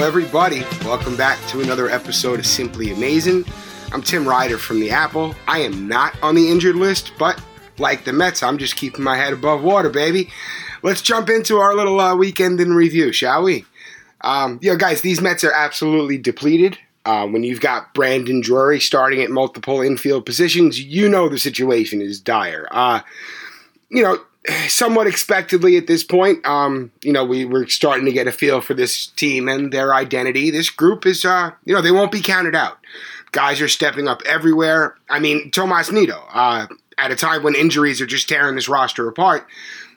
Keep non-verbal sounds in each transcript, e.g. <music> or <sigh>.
everybody. Welcome back to another episode of Simply Amazing. I'm Tim Ryder from the Apple. I am not on the injured list, but like the Mets, I'm just keeping my head above water, baby. Let's jump into our little uh, weekend in review, shall we? Um, know, guys, these Mets are absolutely depleted. Uh, when you've got Brandon Drury starting at multiple infield positions, you know the situation is dire. Uh, you know, somewhat expectedly at this point, um, you know, we were starting to get a feel for this team and their identity. This group is, uh, you know, they won't be counted out. Guys are stepping up everywhere. I mean, Tomas Nido, uh, at a time when injuries are just tearing this roster apart,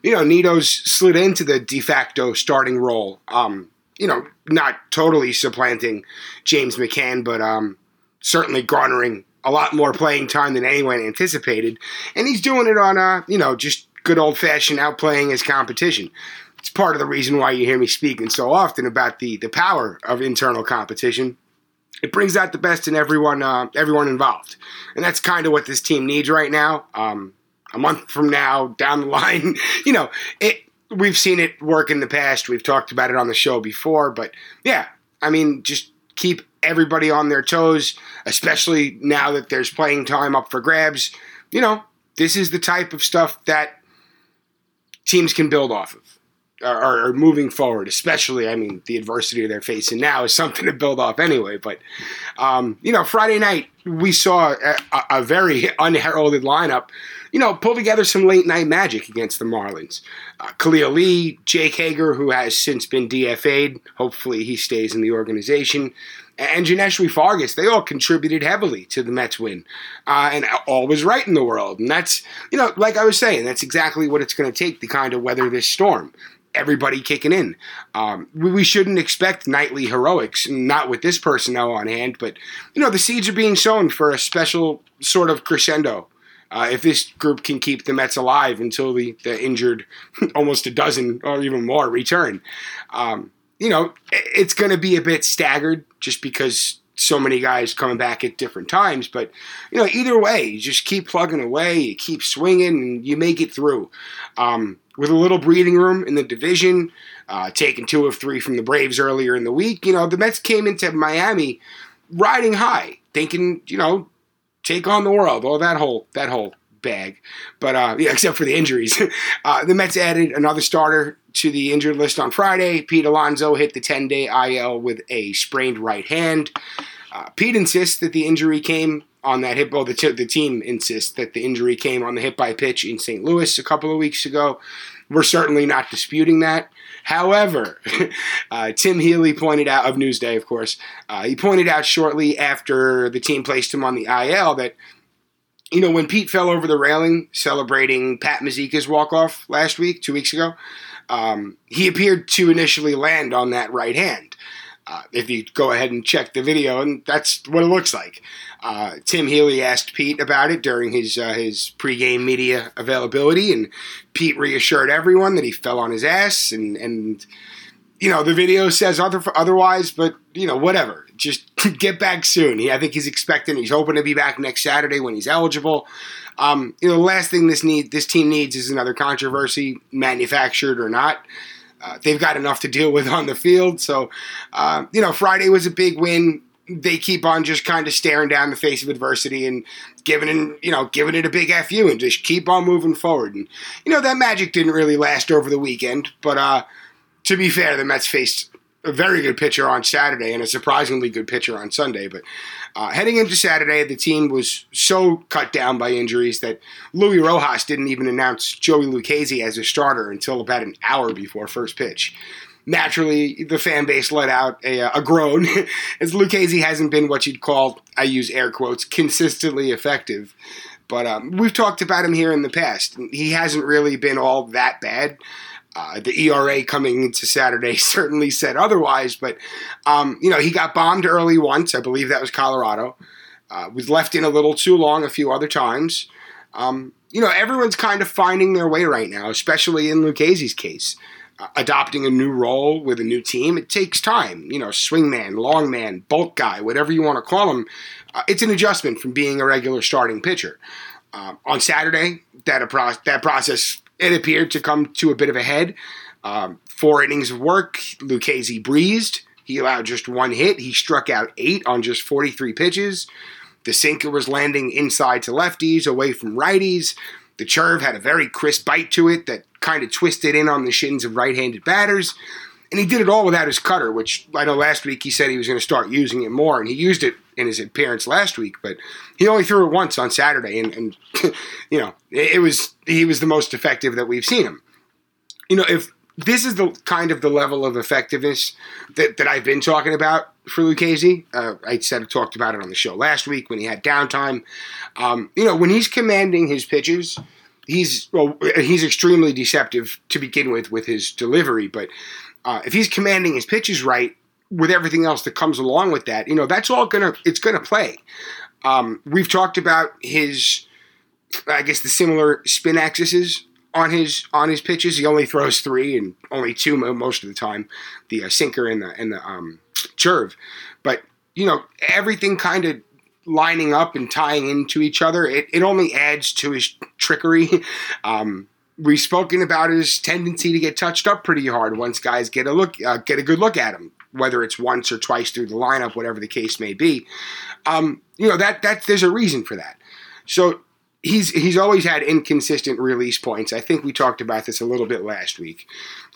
you know, Nido's slid into the de facto starting role. Um, you know, not totally supplanting James McCann, but um, certainly garnering a lot more playing time than anyone anticipated. And he's doing it on, uh, you know, just good old fashioned outplaying his competition. It's part of the reason why you hear me speaking so often about the, the power of internal competition. It brings out the best in everyone, uh, everyone involved, and that's kind of what this team needs right now. Um, a month from now, down the <laughs> line, you know, it. We've seen it work in the past. We've talked about it on the show before, but yeah, I mean, just keep everybody on their toes, especially now that there's playing time up for grabs. You know, this is the type of stuff that teams can build off of or, moving forward, especially, I mean, the adversity they're facing now is <laughs> something to build off anyway. But, um, you know, Friday night, we saw a, a, very unheralded lineup, you know, pull together some late night magic against the Marlins. Uh, Khalil Lee, Jake Hager, who has since been DFA'd, hopefully he stays in the organization, and Johneshwy Fargas, they all contributed heavily to the Mets win. Uh, and all was right in the world. And that's, you know, like I was saying, that's exactly what it's going to take to kind of weather this storm. Everybody kicking in. Um, we, we, shouldn't expect nightly heroics, not with this personnel on hand, but, you know, the seeds are being sown for a special sort of crescendo. Uh, if this group can keep the Mets alive until the, the injured, <laughs> almost a dozen or even more, return. Um, you know, it's going to be a bit staggered just because so many guys coming back at different times. But, you know, either way, you just keep plugging away, you keep swinging, and you make it through. Um, with a little breathing room in the division, uh, taking two of three from the Braves earlier in the week, you know, the Mets came into Miami riding high, thinking, you know, take on the world, all that whole, that whole bag. But uh, yeah, <laughs> except for the injuries, <laughs> uh, the Mets added another starter to the injured list on Friday. Pete Alonso hit the 10-day IL with a sprained right hand. Uh, Pete insists that the injury came on that hit. Well, the, t- the team insists that the injury came on the hit by pitch in St. Louis a couple of weeks ago. We're certainly not disputing that. However, <laughs> uh, Tim Healy pointed out, of Newsday, of course, uh, he pointed out shortly after the team placed him on the IL that you know, when Pete fell over the railing celebrating Pat Mazeika's walk-off last week, two weeks ago, um, he appeared to initially land on that right hand. Uh, if you go ahead and check the video, and that's what it looks like. Uh, Tim Healy asked Pete about it during his uh, his pregame media availability, and Pete reassured everyone that he fell on his ass, and and you know the video says other otherwise, but you know whatever. Just <laughs> get back soon. He, I think he's expecting. He's hoping to be back next Saturday when he's eligible. Um, you know, the last thing this need this team needs is another controversy, manufactured or not. Uh, they've got enough to deal with <laughs> on the field. So, uh, you know, Friday was a big win. They keep on just kind of staring down the face of adversity and giving it, you know, giving it a big fu and just keep on moving forward. And you know that magic didn't really last over the weekend, but uh, to be fair, the Mets faced a very good pitcher on Saturday and a surprisingly good pitcher on Sunday. But uh, heading into Saturday, the team was so cut down by injuries that Luis Rojas didn't even announce Joey Lucchesi as a starter until about an hour before first pitch. Naturally, the fan base let out a, a groan, <laughs> as Lucchesi hasn't been what you'd call, I use air quotes, consistently effective. But um, we've talked about him here in the past. He hasn't really been all that bad. Uh, the ERA coming into Saturday <laughs> certainly said otherwise, but um, you know he got bombed early once. I believe that was Colorado. Uh, was left in a little too long a few other times. Um, you know everyone's kind of finding their way right now, especially in Lucchesi's case. Uh, adopting a new role with a new team, it takes time. You know, swingman, long man, bulk guy, whatever you want to call him, uh, it's an adjustment from being a regular starting pitcher. Uh, on Saturday, that, pro- that process it appeared to come to a bit of a head. Um, four innings of work, Lucchesi breezed, He allowed just one hit. He struck out eight on just 43 pitches. The sinker was landing inside to lefties, away from righties. The curve had a very crisp bite to it that kind of twisted in on the shins of right handed batters. And he did it all without his cutter, which I know last week he said he was going to start using it more, and he used it in his appearance last week, but he only threw it once on Saturday, and, and <laughs> you know it, was he was the most effective that we've seen him. You know, if this is the kind of the level of effectiveness that, that I've been talking about for Lucchesi. Uh, I said I talked about it on the show last week when he had downtime. Um, you know, when he's commanding his pitches, he's well, he's extremely deceptive to begin with with his delivery. But uh, if he's commanding his pitches right, with everything else that comes along with that, you know, that's all gonna it's gonna play. Um, we've talked about his, I guess, the similar spin axes on his on his pitches. He only throws three and only two most of the time, the uh, sinker and the and the um, curve. But you know everything kind of lining up and tying into each other. It, it only adds to his trickery. <laughs> Um, we've spoken about his tendency to get touched up pretty hard once guys get a look uh, get a good look at him, whether it's once or twice through the lineup, whatever the case may be. Um, you know that that there's a reason for that. So he's he's always had inconsistent release points. I think we talked about this a little bit last week.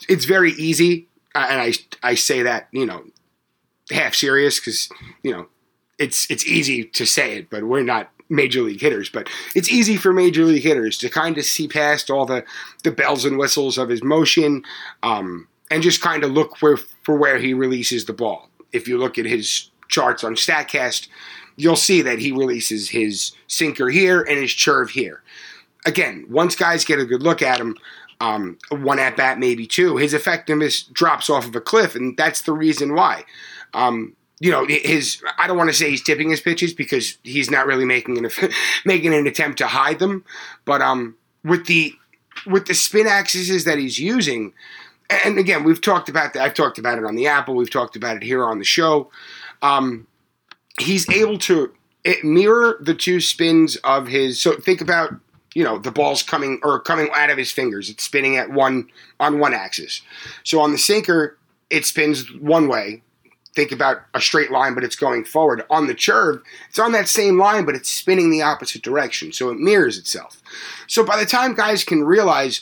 It's very easy, uh, and I I say that you know half serious because you know it's it's easy to say it, but we're not major league hitters. But it's easy for major league hitters to kind of see past all the the bells and whistles of his motion, um, and just kind of look for for where he releases the ball. If you look at his charts on Statcast, you'll see that he releases his sinker here and his curve here. Again, once guys get a good look at him, um, one at bat, maybe two, his effectiveness drops off of a cliff, and that's the reason why. Um, you know, his I don't want to say he's tipping his pitches because he's not really making an <laughs> making an attempt to hide them, but um, with the with the spin axes that he's using, and again, we've talked about that. I've talked about it on the Apple. We've talked about it here on the show. Um, he's able to mirror the two spins of his. So think about you know the ball's coming or coming out of his fingers. It's spinning at one on one axis. So on the sinker, it spins one way. Think about a straight line, but it's going forward. On the curve, it's on that same line, but it's spinning the opposite direction. So it mirrors itself. So by the time guys can realize,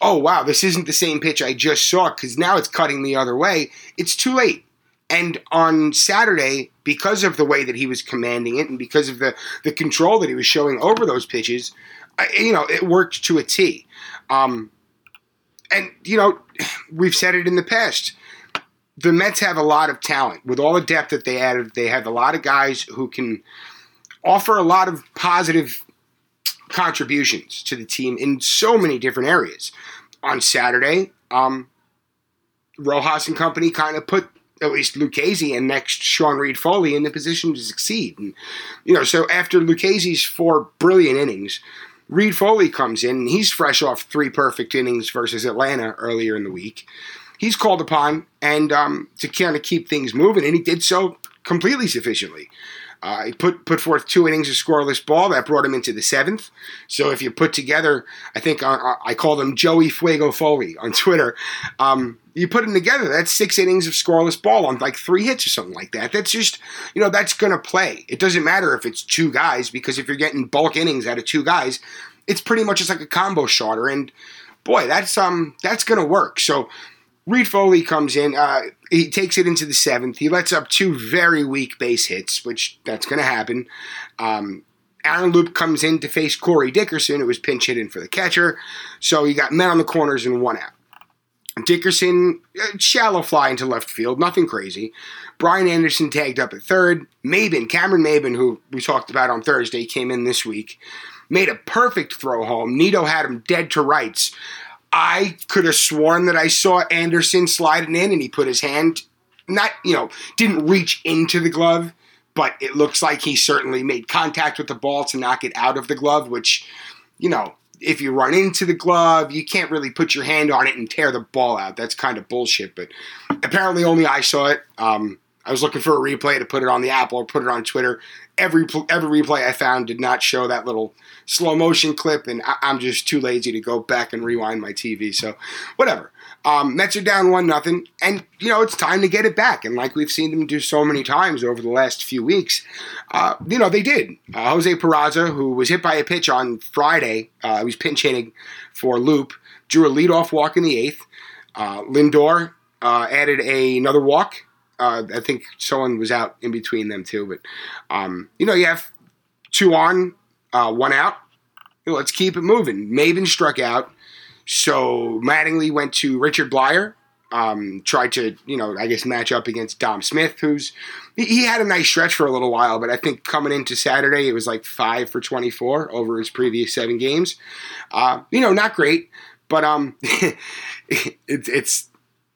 oh wow, this isn't the same pitch I just saw because now it's cutting the other way, it's too late. And on Saturday, because of the way that he was commanding it and because of the, the control that he was showing over those pitches, I, you know, it worked to a T. Um, and, you know, <sighs> we've said it in the past. The Mets have a lot of talent. With all the depth that they added, they have a lot of guys who can offer a lot of positive contributions to the team in so many different areas. On Saturday, um, Rojas and company kind of put at least Lucchesi and next Sean Reid Foley in the position to succeed. And, you know, so after Lucchesi's four brilliant innings, Reid Foley comes in and he's fresh off three perfect innings versus Atlanta earlier in the week. He's called upon and um, to kind of keep things moving, and he did so completely sufficiently. Uh, he put put forth two innings of scoreless ball that brought him into the seventh. So if you put together, I think uh, uh I call them Joey Fuego Foley on <laughs> Twitter. Um, you put them together, that's six innings of scoreless ball on like three hits or something like that. That's just you know that's gonna play. It doesn't matter if it's two guys because if you're getting bulk innings out of two guys, it's pretty much just like a combo starter. And boy, that's um that's gonna work. So Reid-Foley comes in. Uh, he takes it into the seventh. He lets up two very weak base hits, which that's going to happen. Um, Aaron Loup comes in to face Corey Dickerson, who was pinch hitting for the catcher. So you got men on the corners and one out. Dickerson, uh, shallow fly into left field, nothing crazy. Brian Anderson tagged up at third. Maybin, Cameron Maybin, who we talked about on Thursday, came in this week, made a perfect throw home. Nido had him dead to rights. I could have sworn that I saw Anderson sliding in and he put his hand, not, you know, didn't reach into the glove, but it looks like he certainly made contact with the ball to knock it out of the glove, which, you know, if you run into the glove, you can't really put your hand on it and tear the ball out. That's kind of bullshit, but apparently only I saw it. Um, I was looking for a replay to put it on the app or put it on Twitter. Every every replay I found did not show that little slow motion clip, and I, am just too lazy to go back and rewind my TV. So, whatever. Um, Mets are down one nothing, and you know it's time to get it back. And like we've seen them do so many times over the last few weeks, uh, you know they did. Uh, Jose Peraza, who was hit by a pitch on Friday, uh, he was pinch hitting for Loup, drew a leadoff walk in the eighth. Uh, Lindor uh, added a, another walk. Uh, I think someone was out in between them too, but um, you know you have two on, one out. let's keep it moving. Maybin struck out. So Mattingly went to Richard Bleier. um, tried to, you know, I guess match up against Dom Smith, who's he had a nice stretch for a little while, but I think coming into Saturday it was like five for 24 over his previous seven games. Uh, you know, not great, but um, <laughs> it, it's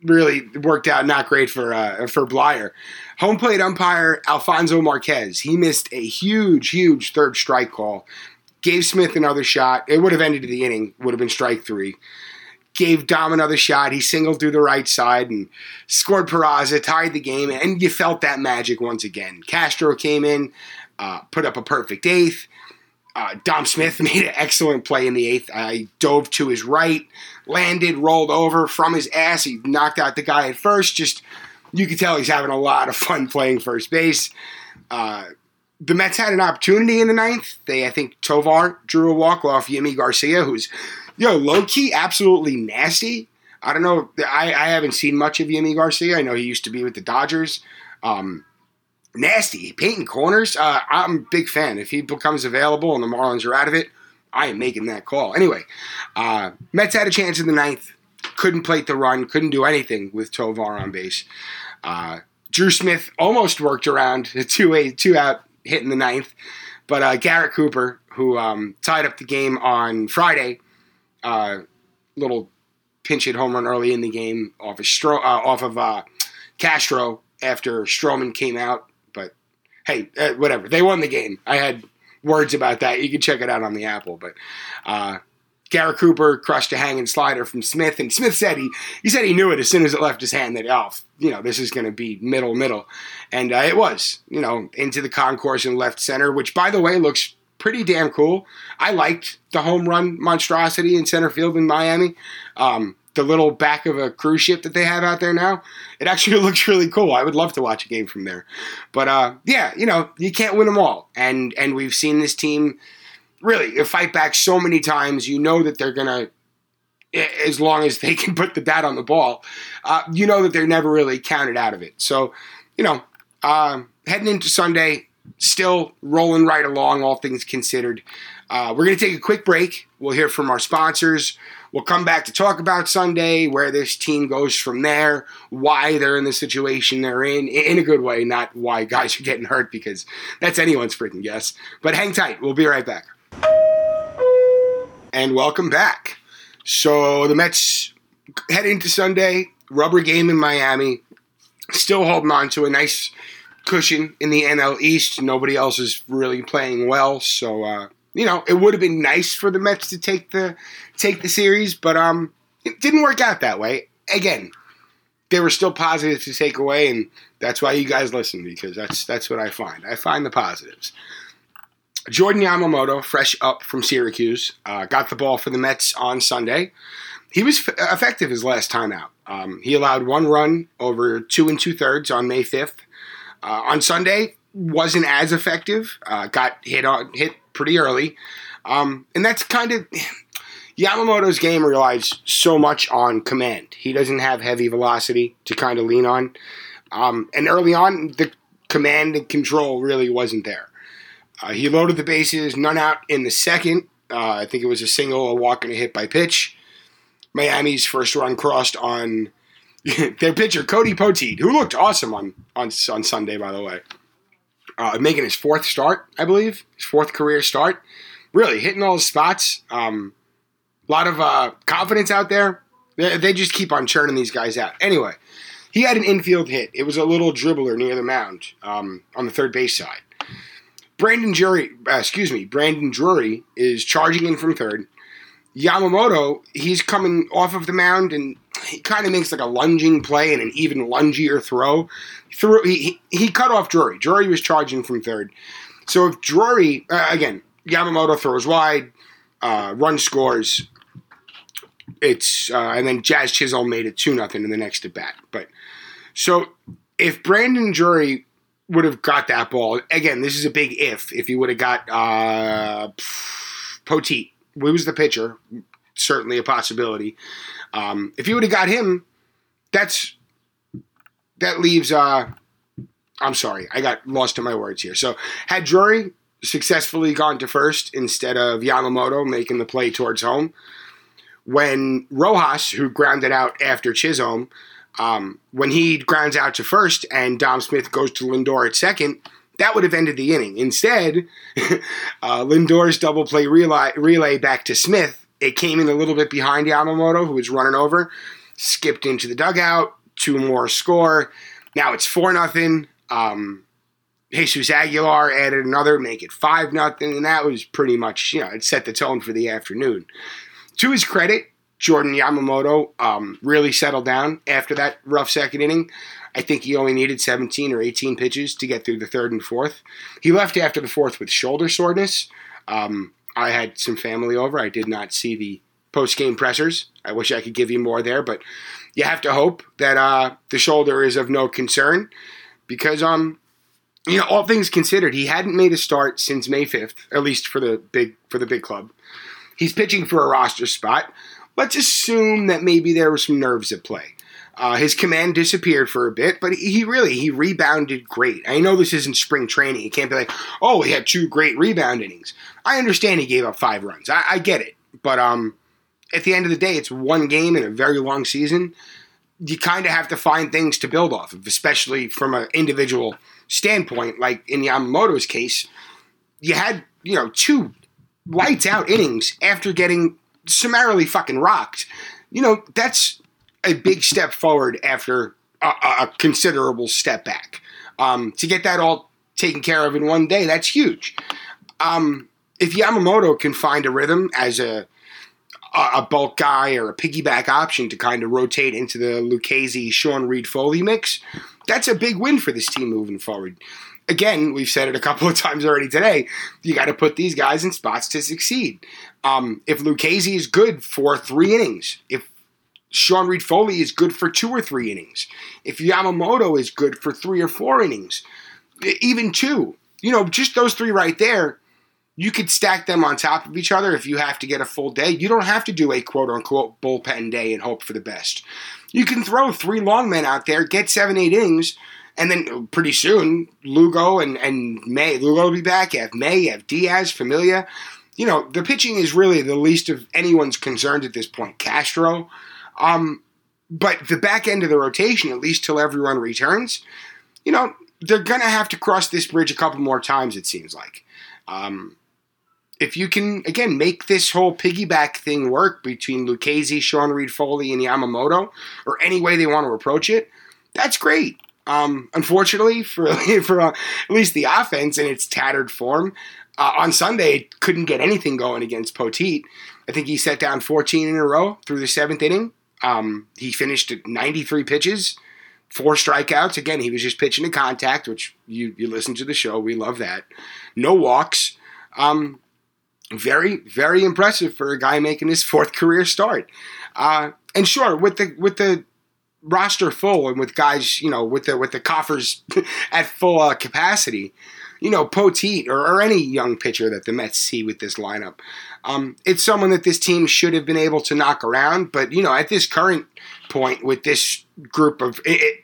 really worked out not great for uh, for Bleier. Home plate umpire Alfonso Marquez, he missed a huge, huge third strike call Gave Smith another shot. It would have ended the inning, would have been strike three. Gave Dom another shot. He singled through the right side and scored Peraza, tied the game, and you felt that magic once again. Castro came in, uh, put up a perfect eighth. Uh, Dom Smith <laughs> made an excellent play in the eighth. He dove to his right, landed, rolled over from his ass. He knocked out the guy at first. Just you could tell he's having a lot of fun playing first base. Uh, the Mets had an opportunity in the ninth. They, I think, Tovar drew a walk off Yimi Garcia, who's, yo, low key, absolutely nasty. I don't know. I, I haven't seen much of Yimi Garcia. I know he used to be with the Dodgers. Um, nasty, painting corners. Uh, I'm a big fan. If he becomes available and the Marlins are out of it, I am making that call. Anyway, uh, Mets had a chance in the ninth. Couldn't plate the run. Couldn't do anything with Tovar on base. Uh, Drew Smith almost worked around a two a two out hit in the ninth. But uh, Garrett Cooper, who um, tied up the game on Friday, uh, little pinch hit home run early in the game off of Stro- uh, off of uh, Castro after Stroman came out. Hey, uh, whatever. They won the game. I had words about that. You can check it out on the Apple. But uh, Garrett Cooper crushed a hanging slider from Smith, and Smith said he he said he knew it as soon as it left his hand that oh you know this is going to be middle middle, and uh, it was you know into the concourse and left center, which by the way looks pretty damn cool. I liked the home run monstrosity in center field in Miami. Um, the little back of a cruise ship that they have out there now. It actually <laughs> looks really cool. I would love to watch a game from there. But uh, yeah, you know, you can't win them all, and and we've seen this team really fight back so many times. You know that they're gonna, as long as they <laughs> can put the bat on the ball, uh, you know that they're never really counted out of it. So, you know, uh, heading into Sunday, still rolling right along, all things considered. Uh, we're going to take a quick break. We'll hear from our sponsors. We'll come back to talk about Sunday, where this team goes from there, why they're in the situation they're in, in a good way, not why guys are getting hurt, because that's anyone's freaking guess. But hang tight. We'll be right back and welcome back. So the Mets head into Sunday, rubber game in Miami, still holding on to a nice cushion in the NL East. Nobody else is really playing well, so uh, you know it would have been nice for the Mets to take the take the series, but um, it didn't work out that way. Again, there were still positives to take away, and that's why you guys listen because that's that's what I find. I find the positives. Jordan Yamamoto, fresh up from Syracuse, uh, got the ball for the Mets on Sunday. He was f- effective his last time out. Um, he allowed one run over two and two thirds on May 5th. Uh, on Sunday, wasn't as effective. Uh, got hit on hit pretty early, um, and that's kind of Yamamoto's game relies so much on command. He doesn't have heavy velocity to kind of lean on, um, and early on the command and control really wasn't there. Uh, he loaded the bases, none out in the second. Uh, I think it was a single, a walk, and a hit by pitch. Miami's first run crossed on <laughs> their pitcher Cody Poteet, who looked awesome on on on Sunday, by the way, uh, making his fourth start, I believe, his fourth career start. Really hitting all his spots. Um, a lot of uh, confidence out there. They, they, just keep on churning these guys out. Anyway, he had an infield hit. It was a little dribbler near the mound um, on the third base side. Brandon Jury, uh, excuse me, Brandon Drury is charging in from third. Yamamoto, he's coming off of the mound and he kind of makes like a lunging play and an even lungier throw. Threw he, he, he cut off Drury. Drury was charging from third. So if Drury uh, again Yamamoto throws wide, uh, run scores. It's uh, and then Jazz Chisholm made it two nothing in the next at bat. But so if Brandon Drury would have got that ball again, this is a big if. If he would have got uh, Poteet, who was the pitcher, certainly a possibility. Um, if you would have got him, that's that leaves. Uh, I'm sorry, I got lost in my words here. So had Drury successfully gone to first instead of Yamamoto making the play towards home, when Rojas, who grounded out after Chisholm, um, when he grounds out to first and Dom Smith goes to Lindor at second, that would have ended the inning. Instead, <laughs> uh, Lindor's double play relay, relay back to Smith it came in a little bit behind Yamamoto, who was running over, skipped into the dugout, two more score. Now it's 4 nothing. Um, Jesus Aguilar added another, make it 5 nothing, and that was pretty much, you know, it set the tone for the afternoon. To his credit, Jordan Yamamoto um, really settled down after that rough second inning. I think he only needed 17 or 18 pitches to get through the third and fourth. He left after the fourth with shoulder soreness. Um, I had some family over. I did not see the post game pressers. I wish I could give you more there, but you have to hope that uh, the shoulder is of no concern because um you know all things considered he hadn't made a start since May 5th at least for the big for the big club. He's pitching for a roster spot. Let's assume that maybe there were some nerves at play. Uh, his command disappeared for a bit, but he really he rebounded great. I know this isn't spring training. He can't be like, oh, he had two great rebound innings. I understand he gave up five runs. I, I get it, but um, at the end of the day, it's one game in a very long season. You kind of have to find things to build off of, especially from an individual standpoint. Like in Yamamoto's case, you had you know two lights out innings after getting summarily fucking rocked. You know that's a big step forward after a, a considerable step back. Um, to get that all taken care of in one day, that's huge. Um, if Yamamoto can find a rhythm as a a bulk guy or a piggyback option to kind of rotate into the Lucchesi Sean Reid Foley mix, that's a big win for this team moving forward. Again, we've said it a couple of times already today. You got to put these guys in spots to succeed. Um, if Lucchesi is good for three innings, if Sean Reid Foley is good for two or three innings. If Yamamoto is good for three or four innings, even two, you know, just those three right there, you could stack them on top of each other if you have to get a full day. You don't have to do a quote unquote bullpen day and hope for the best. You can throw three long men out there, get seven, eight innings, and then pretty soon, Lugo and, and May, Lugo will be back. You have May, you have Diaz, Familia. You know, the pitching is really the least of anyone's concerns at this point. Castro. Um, but the back end of the rotation, at least till everyone returns, you know, they're going to have to cross this bridge a couple more times, it seems like. Um, if you can, again, make this whole piggyback thing work between Lucchesi, Sean Reid Foley, and Yamamoto, or any way they want to approach it, that's great. Um, unfortunately, for, <laughs> for uh, at least the offense in its tattered form, uh, on Sunday, couldn't get anything going against Poteet. I think he set down 14 in a row through the seventh inning. Um, he finished at 93 pitches, four strikeouts. Again, he was just pitching to contact, which you you listen to the show, we love that. No walks. Um, very very impressive for a guy making his fourth career start. Uh, and sure, with the with the roster full and with guys, you know, with the with the coffers <laughs> at full uh, capacity, you know, Poteet or, or, any young pitcher that the Mets see with this lineup. Um, it's someone that this team should have been able to knock around, but you know, at this current point with this group of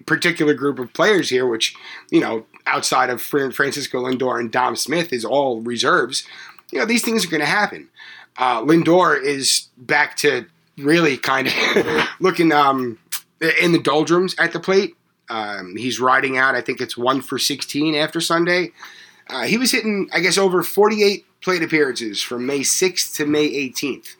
particular group of players here, which you know, outside of Francisco Lindor and Dom Smith, is all reserves. You know, these things are going to happen. Uh, Lindor is back to really kind of <laughs> looking um, in the doldrums at the plate. Um, he's riding out. I think it's one for 16 after Sunday. Uh, he was hitting, I guess, over 48 plate appearances from May 6th to May 18th.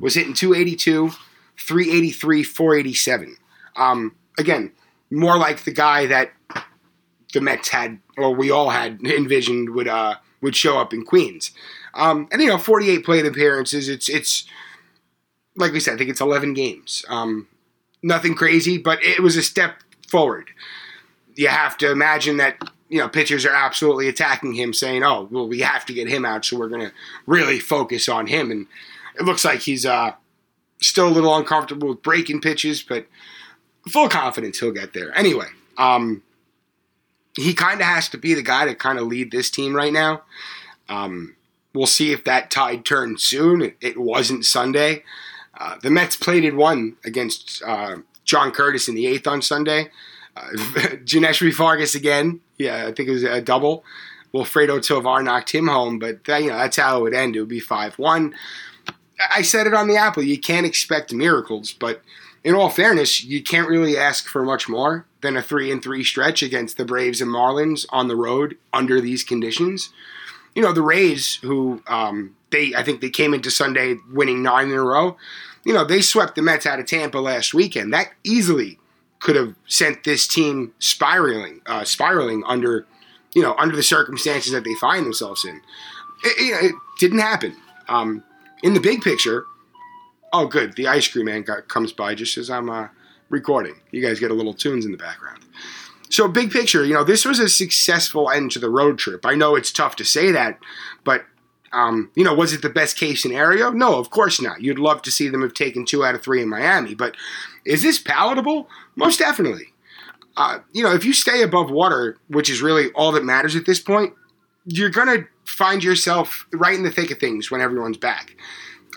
Was hitting 282, 383, 487. Um, again, more like the guy that the Mets had, or we all had envisioned would uh, would show up in Queens. Um, and you know, 48 plate appearances. It's it's like we said, I think it's 11 games. Um, nothing crazy, but it was a step forward. You have to imagine that you know pitchers are absolutely attacking him, saying, "Oh, well, we have to get him out, so we're going to really focus on him." And it looks like he's uh, still a little uncomfortable with breaking pitches, but full confidence he'll get there. Anyway, um, he kind of has to be the guy to kind of lead this team right now. Um, we'll see if that tide turns soon. It, wasn't Sunday. Uh, the Mets plated one against uh, John Curtis in the eighth on Sunday. <laughs> Uh, Johneshwy Fargas again. Yeah, I think it was a double. Wilfredo Tovar knocked him home, but that, you know that's how it would end. It would be five one. I said it on the Apple. You can't expect miracles, but in all fairness, you can't really ask for much more than a three and three stretch against the Braves and Marlins on the road under these conditions. You know, the Rays, who um, they I think they came into Sunday winning nine in a row. You know, they swept the Mets out of Tampa last weekend. That easily could have sent this team spiraling, uh, spiraling under, you know, under the circumstances that they find themselves in. It, it didn't happen. Um, in the big picture, oh, good. The ice cream man got, comes by just as I'm uh, recording. You guys get a little tunes in the background. So, big picture, you know, this was a successful end to the road trip. I know it's tough to say that, but, um, you know, was it the best case scenario? No, of course not. You'd love to see them have taken two out of three in Miami, but is this palatable? Most definitely. Uh, you know, if you stay above water, which is really all that matters at this point, you're going to find yourself right in the thick of things when everyone's back.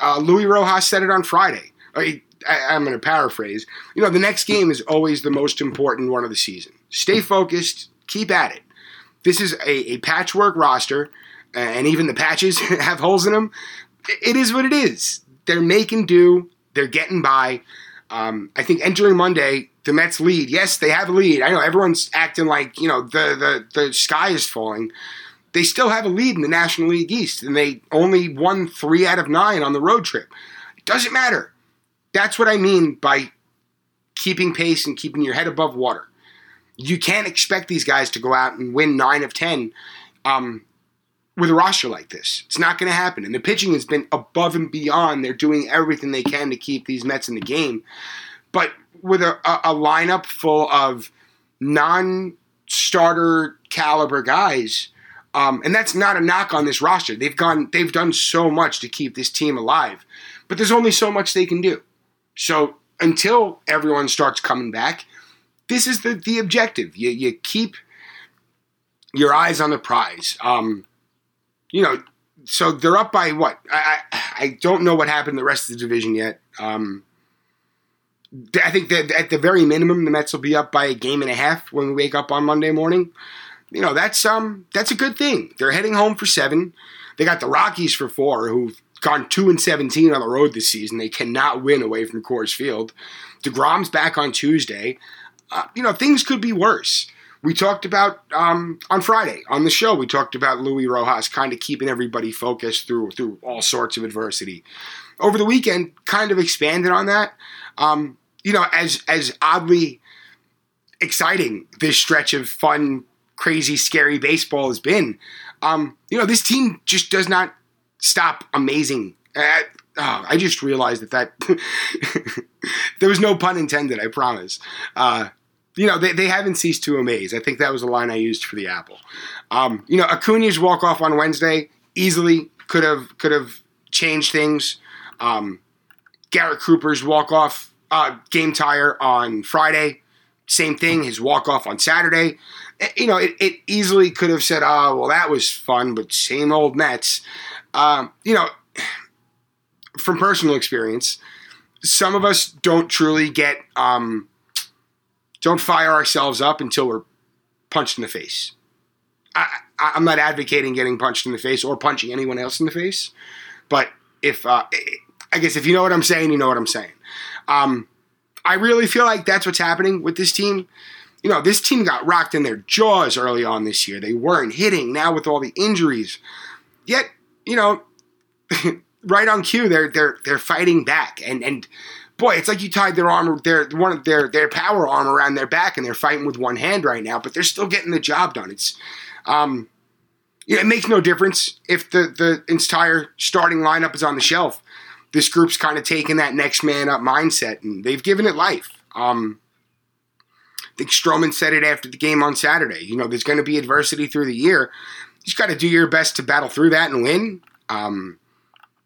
Uh, Luis Rojas said it on Friday. I, am going to paraphrase. You know, the next game is always the most important one of the season. Stay focused, keep at it. This is a, a patchwork roster, and even the patches <laughs> have holes in them. It is what it is. They're making do, they're getting by. Um, I think entering Monday, the Mets lead. Yes, they have a lead. I know everyone's acting like you know the the the sky is falling they still have a lead in the National League East, and they only won three out of nine on the road trip. It doesn't matter. That's what I mean by keeping pace and keeping your head above water. You can't expect these guys to go out and win nine of ten um, with a roster like this. It's not going to happen. And the pitching has been above and beyond. They're doing everything they can to keep these Mets in the game. But with a, a, a lineup full of non starter caliber guys, um, and that's not a knock on this roster. They've gone, they've done so much to keep this team alive, but there's only so much they can do. So until everyone starts coming back, this is the the objective. You you keep your eyes on the prize. Um, you know, so they're up by what? I, I, I don't know what happened the rest of the division yet. Um, I think that at the very minimum, the Mets will be up by a game and a half when we wake up on Monday morning you know that's um that's a good thing. They're heading home for seven. They got the Rockies for four, who've gone two and seventeen on the road this season. They cannot win away from Coors Field. Degrom's back on Tuesday. Uh, you know things could be worse. We talked about um, on Friday on the show. We talked about Luis Rojas kind of keeping everybody focused through through all sorts of adversity. Over the weekend, kind of expanded on that. Um, you know, as as oddly exciting this stretch of fun crazy, scary baseball has been. Um, you know, this team just does not stop amazing. Oh, I just realized that that <laughs> there was no pun intended. I promise. Uh, you know, they, they haven't ceased to amaze. I think that was the line I used for the apple. Um, you know, Acuna's walk off on Wednesday easily could have could have changed things. Um, Garrett Cooper's walk off uh, game tire on Friday, same thing. His walk off on Saturday. Eh, you know, it, it easily could have said, oh, well, that was fun, but same old Mets. Um, you know, <sighs> from personal experience, some of us don't truly get, um, don't fire ourselves up until we're punched in the face. I, I'm not advocating getting punched in the face or punching anyone else in the face, but if, uh, I guess if you know what I'm saying, you know what I'm saying. Um, I really feel like that's what's happening with this team you know, this team got rocked in their jaws early on this year. They weren't hitting. Now with all the injuries, yet you know, <laughs> right on cue, they're they're they're fighting back. And and boy, it's like you tied their arm, their one of their their power arm around their back, and they're fighting with one hand right now. But they're still getting the job done. It's um, you know, it makes no difference if the the entire starting lineup is on the shelf. This group's kind of taken that next man up mindset, and they've given it life. Um, I think Stroman said it after the game on Saturday. You know, there's going to be adversity through the year. You just got to do your best to battle through that and win. Um,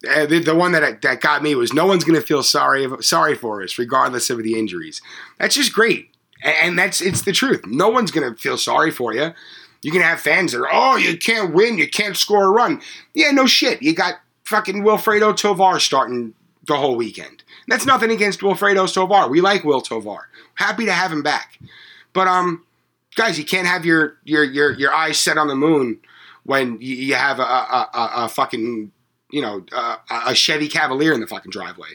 the, the one that that got me was no one's going to feel sorry sorry for us, regardless of the injuries. That's just great, and that's it's the truth. No one's going to feel sorry for you. You can have fans that are, oh, you can't win, you can't score a run. Yeah, no shit. You got fucking Wilfredo Tovar starting the whole weekend. That's nothing against Wilfredo Tovar. We like Will Tovar. Happy to have him back. But um, guys, you can't have your your your your eyes set on the moon when you, you have a, a, a, a, fucking you know a, a Chevy Cavalier in the fucking driveway.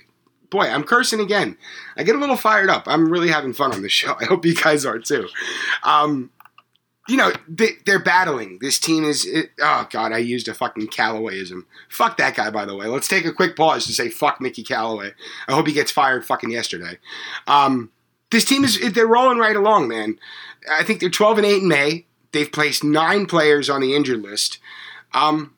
Boy, I'm cursing again. I get a little fired up. I'm really having fun on this show. <laughs> I hope you guys are too. Um, you know, they, are battling. This team is. It, oh God, I used a fucking Callawayism. Fuck that guy, by the way. Let's take a quick pause to say fuck Mickey Callaway. I hope he gets fired fucking yesterday. Um, this team is. They're rolling right along, man. I think they're 12 and 8 in May. They've placed nine players on the injured list. Um,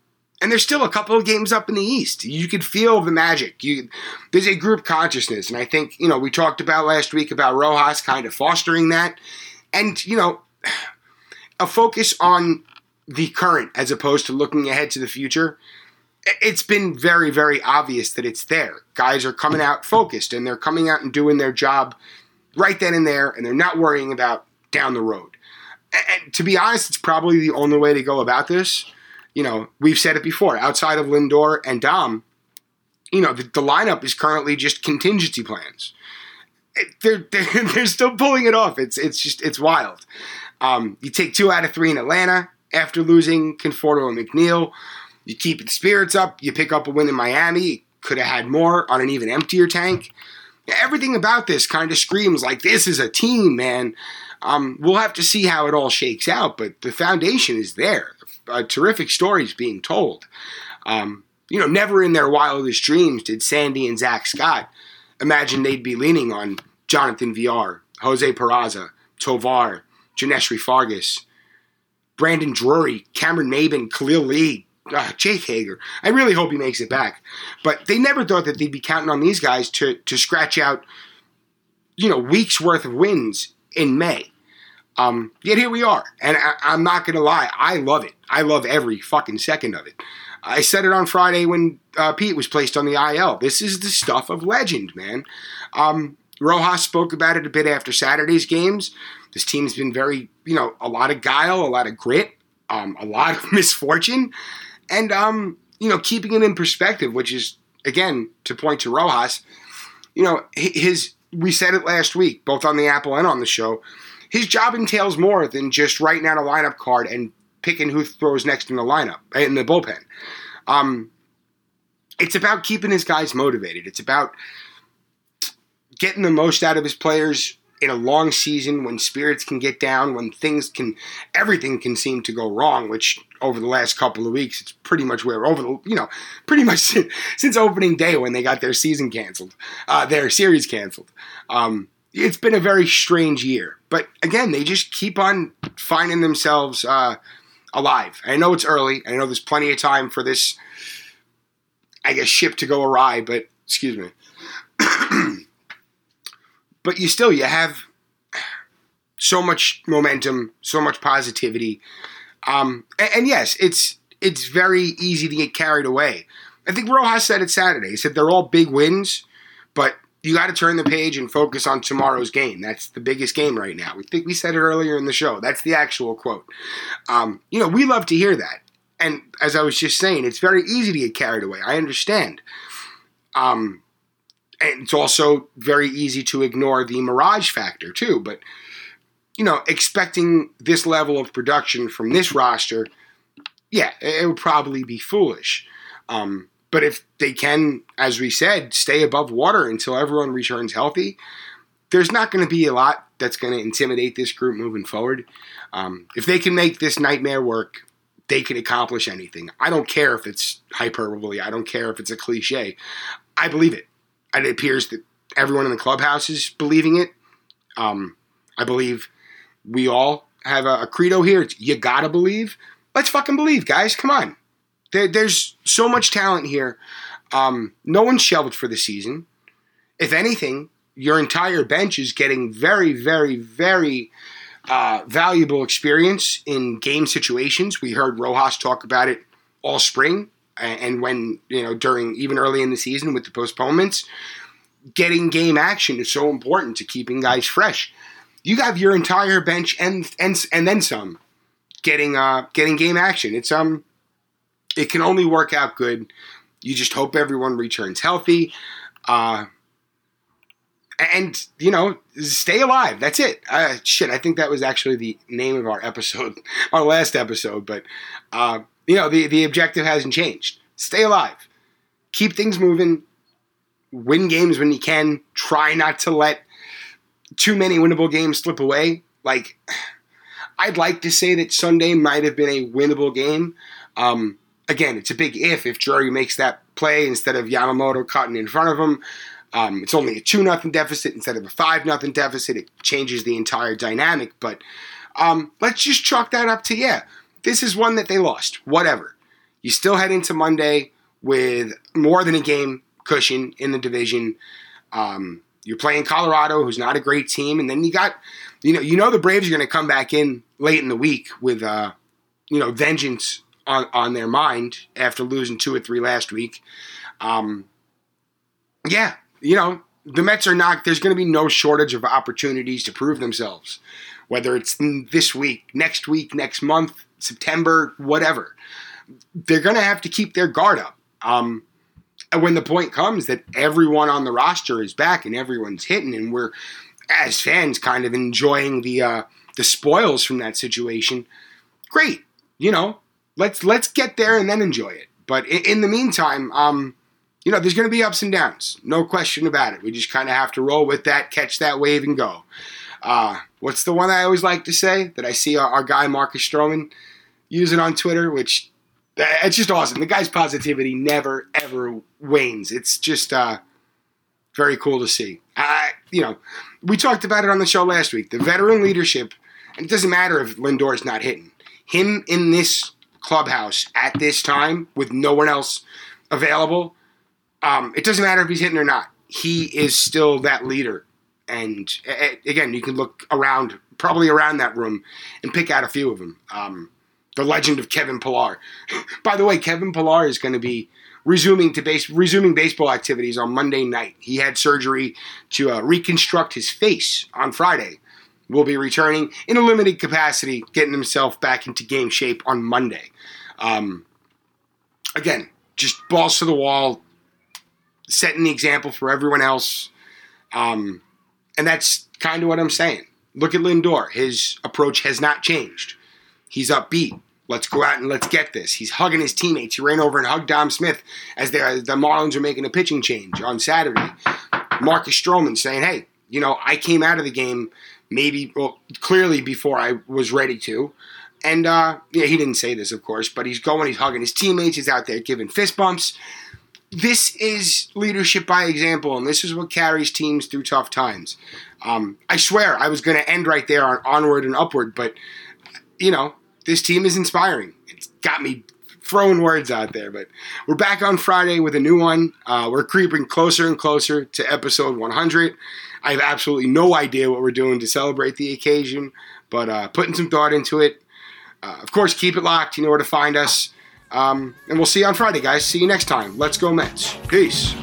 and there's still a couple of games up in the East. You could feel the magic. You, there's a group consciousness, and I think you know we talked about last week about Rojas kind of fostering that, and you know a focus on the current as opposed to looking ahead to the future, it's been very, very obvious that it's there. Guys are coming out focused and they're coming out and doing their job right then and there, and they're not worrying about down the road. And to be honest, it's probably the only way to go about this. You know, we've said it before outside of Lindor and Dom, you know, the, the lineup is currently just contingency plans. They're, <laughs> they're, they're still pulling it off. It's, it's just, it's wild. Um, you take two out of three in Atlanta after losing Conforto and McNeil. You keep the spirits up. You pick up a win in Miami. Could have had more on an even emptier tank. Everything about this kind of screams like this is a team, man. Um, we'll have to see how it all shakes out, but the foundation is there. A terrific stories being told. Um, you know, never in their wildest dreams did Sandy and Zack Scott imagine they'd be leaning on Jonathan Villar, Jose Peraza, Tovar, Johneshwy Fargas, Brandon Drury, Cameron Maybin, Khalil Lee, uh, Jake Hager. I really hope he makes it back. But they never thought that they'd be counting on these guys to to scratch out, you know, weeks worth of wins in May. Um, yet here we are, and I, I'm not gonna lie, I love it. I love every fucking second of it. I said it on Friday when uh, Pete was placed on the IL. This is the stuff of legend, man. Um, Rojas spoke about it a bit after Saturday's games. This team's been very, you know, a lot of guile, a lot of grit, um, a lot of <laughs> misfortune, and um, you know, keeping it in perspective, which is again to point to Rojas. You know, his we said it last week, both on the Apple and on the show. His job entails more than just writing out a lineup card and picking who throws next in the lineup in the bullpen. Um, it's about keeping his guys motivated. It's about getting the most out of his players in a long season when spirits can get down, when things can, everything can seem to go wrong, which over the last couple of weeks, it's pretty much where, over the, you know, pretty much <laughs> since, opening day when they got their season canceled, uh, their series canceled. Um, it's been a very strange year. But again, they just keep on finding themselves uh, alive. I know it's early. I know there's plenty of time for this, I guess, ship to go awry, but excuse me. <clears throat> but you still you have so much momentum, so much positivity, um, and, and, yes, it's it's very easy to get carried away. I think Rojas said it Saturday. He said they're all big wins, but you got to turn the page and focus on tomorrow's game. That's the biggest game right now. We think we said it earlier in the show. That's the actual quote. Um, you know, we love to hear that. And as I was just saying, it's very easy to get carried away. I understand. Um, and it's also very easy to ignore the mirage factor too. But you know, expecting this level of production from this roster, yeah, it would probably be foolish. Um, but if they can, as we said, stay above water until everyone returns healthy, there's not going to be a lot that's going to intimidate this group moving forward. Um, if they can make this nightmare work, they can accomplish anything. I don't care if it's hyperbole. I don't care if it's a cliche. I believe it And it appears that everyone in the clubhouse is believing it. Um, I believe we all have a, a, credo here. It's you gotta believe. Let's fucking believe, guys. Come on. There, there's so much talent here. Um, no one's shelved for the season. If anything, your entire bench is getting very, very, very uh, valuable experience in game situations. We heard Rojas talk about it all spring, and when you know during even early in the season with the postponements, getting game action is so important to keeping guys fresh. You have your entire bench and and and then some getting uh getting game action. It's um it can only work out good. You just hope everyone returns healthy. Uh and you know stay alive. That's it. Uh, shit i think that was actually the name of our episode <laughs> our last episode but uh, you know the, the objective hasn't changed. Stay alive. Keep things moving. Win games when you can. Try not to let too many winnable games slip away. Like <sighs> i'd like to say that sunday might have been a winnable game. Um, again it's a big if if Drury makes that play instead of yamamoto cutting in front of him um, it's only a two nothing deficit instead of a five nothing deficit. It changes the entire dynamic. But um, let's just chalk that up to yeah, this is one that they lost. Whatever. You still head into Monday with more than a game cushion in the division. Um, you're playing Colorado, who's not a great team, and then you got, you know, you know the Braves are going to come back in late in the week with, uh, you know, vengeance on on their mind after losing two or three last week. Um, yeah, you know, the Mets are not, there's going to be no shortage of opportunities to prove themselves, whether it's this week, next week, next month, September, whatever. They're going to have to keep their guard up. Um, when the point comes that everyone on the roster is back and everyone's hitting, and we're, as fans, kind of enjoying the, uh, the spoils from that situation, great. You know, let's let's get there and then enjoy it. But in, in the meantime, um, you know, there's going to be ups and downs, no question about it. We just kind of have to roll with that, catch that wave, and go. Uh, what's the one I always like to say that I see our, our guy Marcus Stroman using on Twitter, which it's just awesome. The guy's positivity never ever wanes. It's just uh, very cool to see. I, you know, we talked about it on the show last week. The veteran leadership, and it doesn't matter if Lindor's not hitting. Him in this clubhouse at this time with no one else available um, it doesn't matter if he's hitting or not. He is still that leader. And again, you can look around, probably around that room, and pick out a few of them. Um, the legend of Kevin Pillar. <laughs> By the way, Kevin Pillar is going to be resuming to base resuming baseball activities on Monday night. He had surgery to uh, reconstruct his face on Friday. Will be returning in a limited capacity, getting himself back into game shape on Monday. Um, again, just balls to the wall, setting the example for everyone else. Um, and that's kind of what I'm saying. Look at Lindor. His approach has not changed. He's upbeat. Let's go out and let's get this. He's hugging his teammates. He ran over and hugged Dom Smith as the, the Marlins are making a pitching change on Saturday. Marcus Stroman saying, hey, you know, I came out of the game maybe, well, clearly before I was ready to. And uh, yeah, he didn't say this, of course, but he's going, he's hugging his teammates, he's out there giving fist bumps this is leadership by example, and this is what carries teams through tough times. Um, I swear I was going to end right there on onward and upward, but you know this team is inspiring. It's got me throwing words out there, but we're back on Friday with a new one. Uh, we're creeping closer and closer to episode 100. I have absolutely no idea what we're doing to celebrate the occasion, but uh, putting some thought into it. Uh, of course, keep it locked. You know where to find us. Um, and we'll see you on Friday, guys. See you next time. Let's go, Mets. Peace.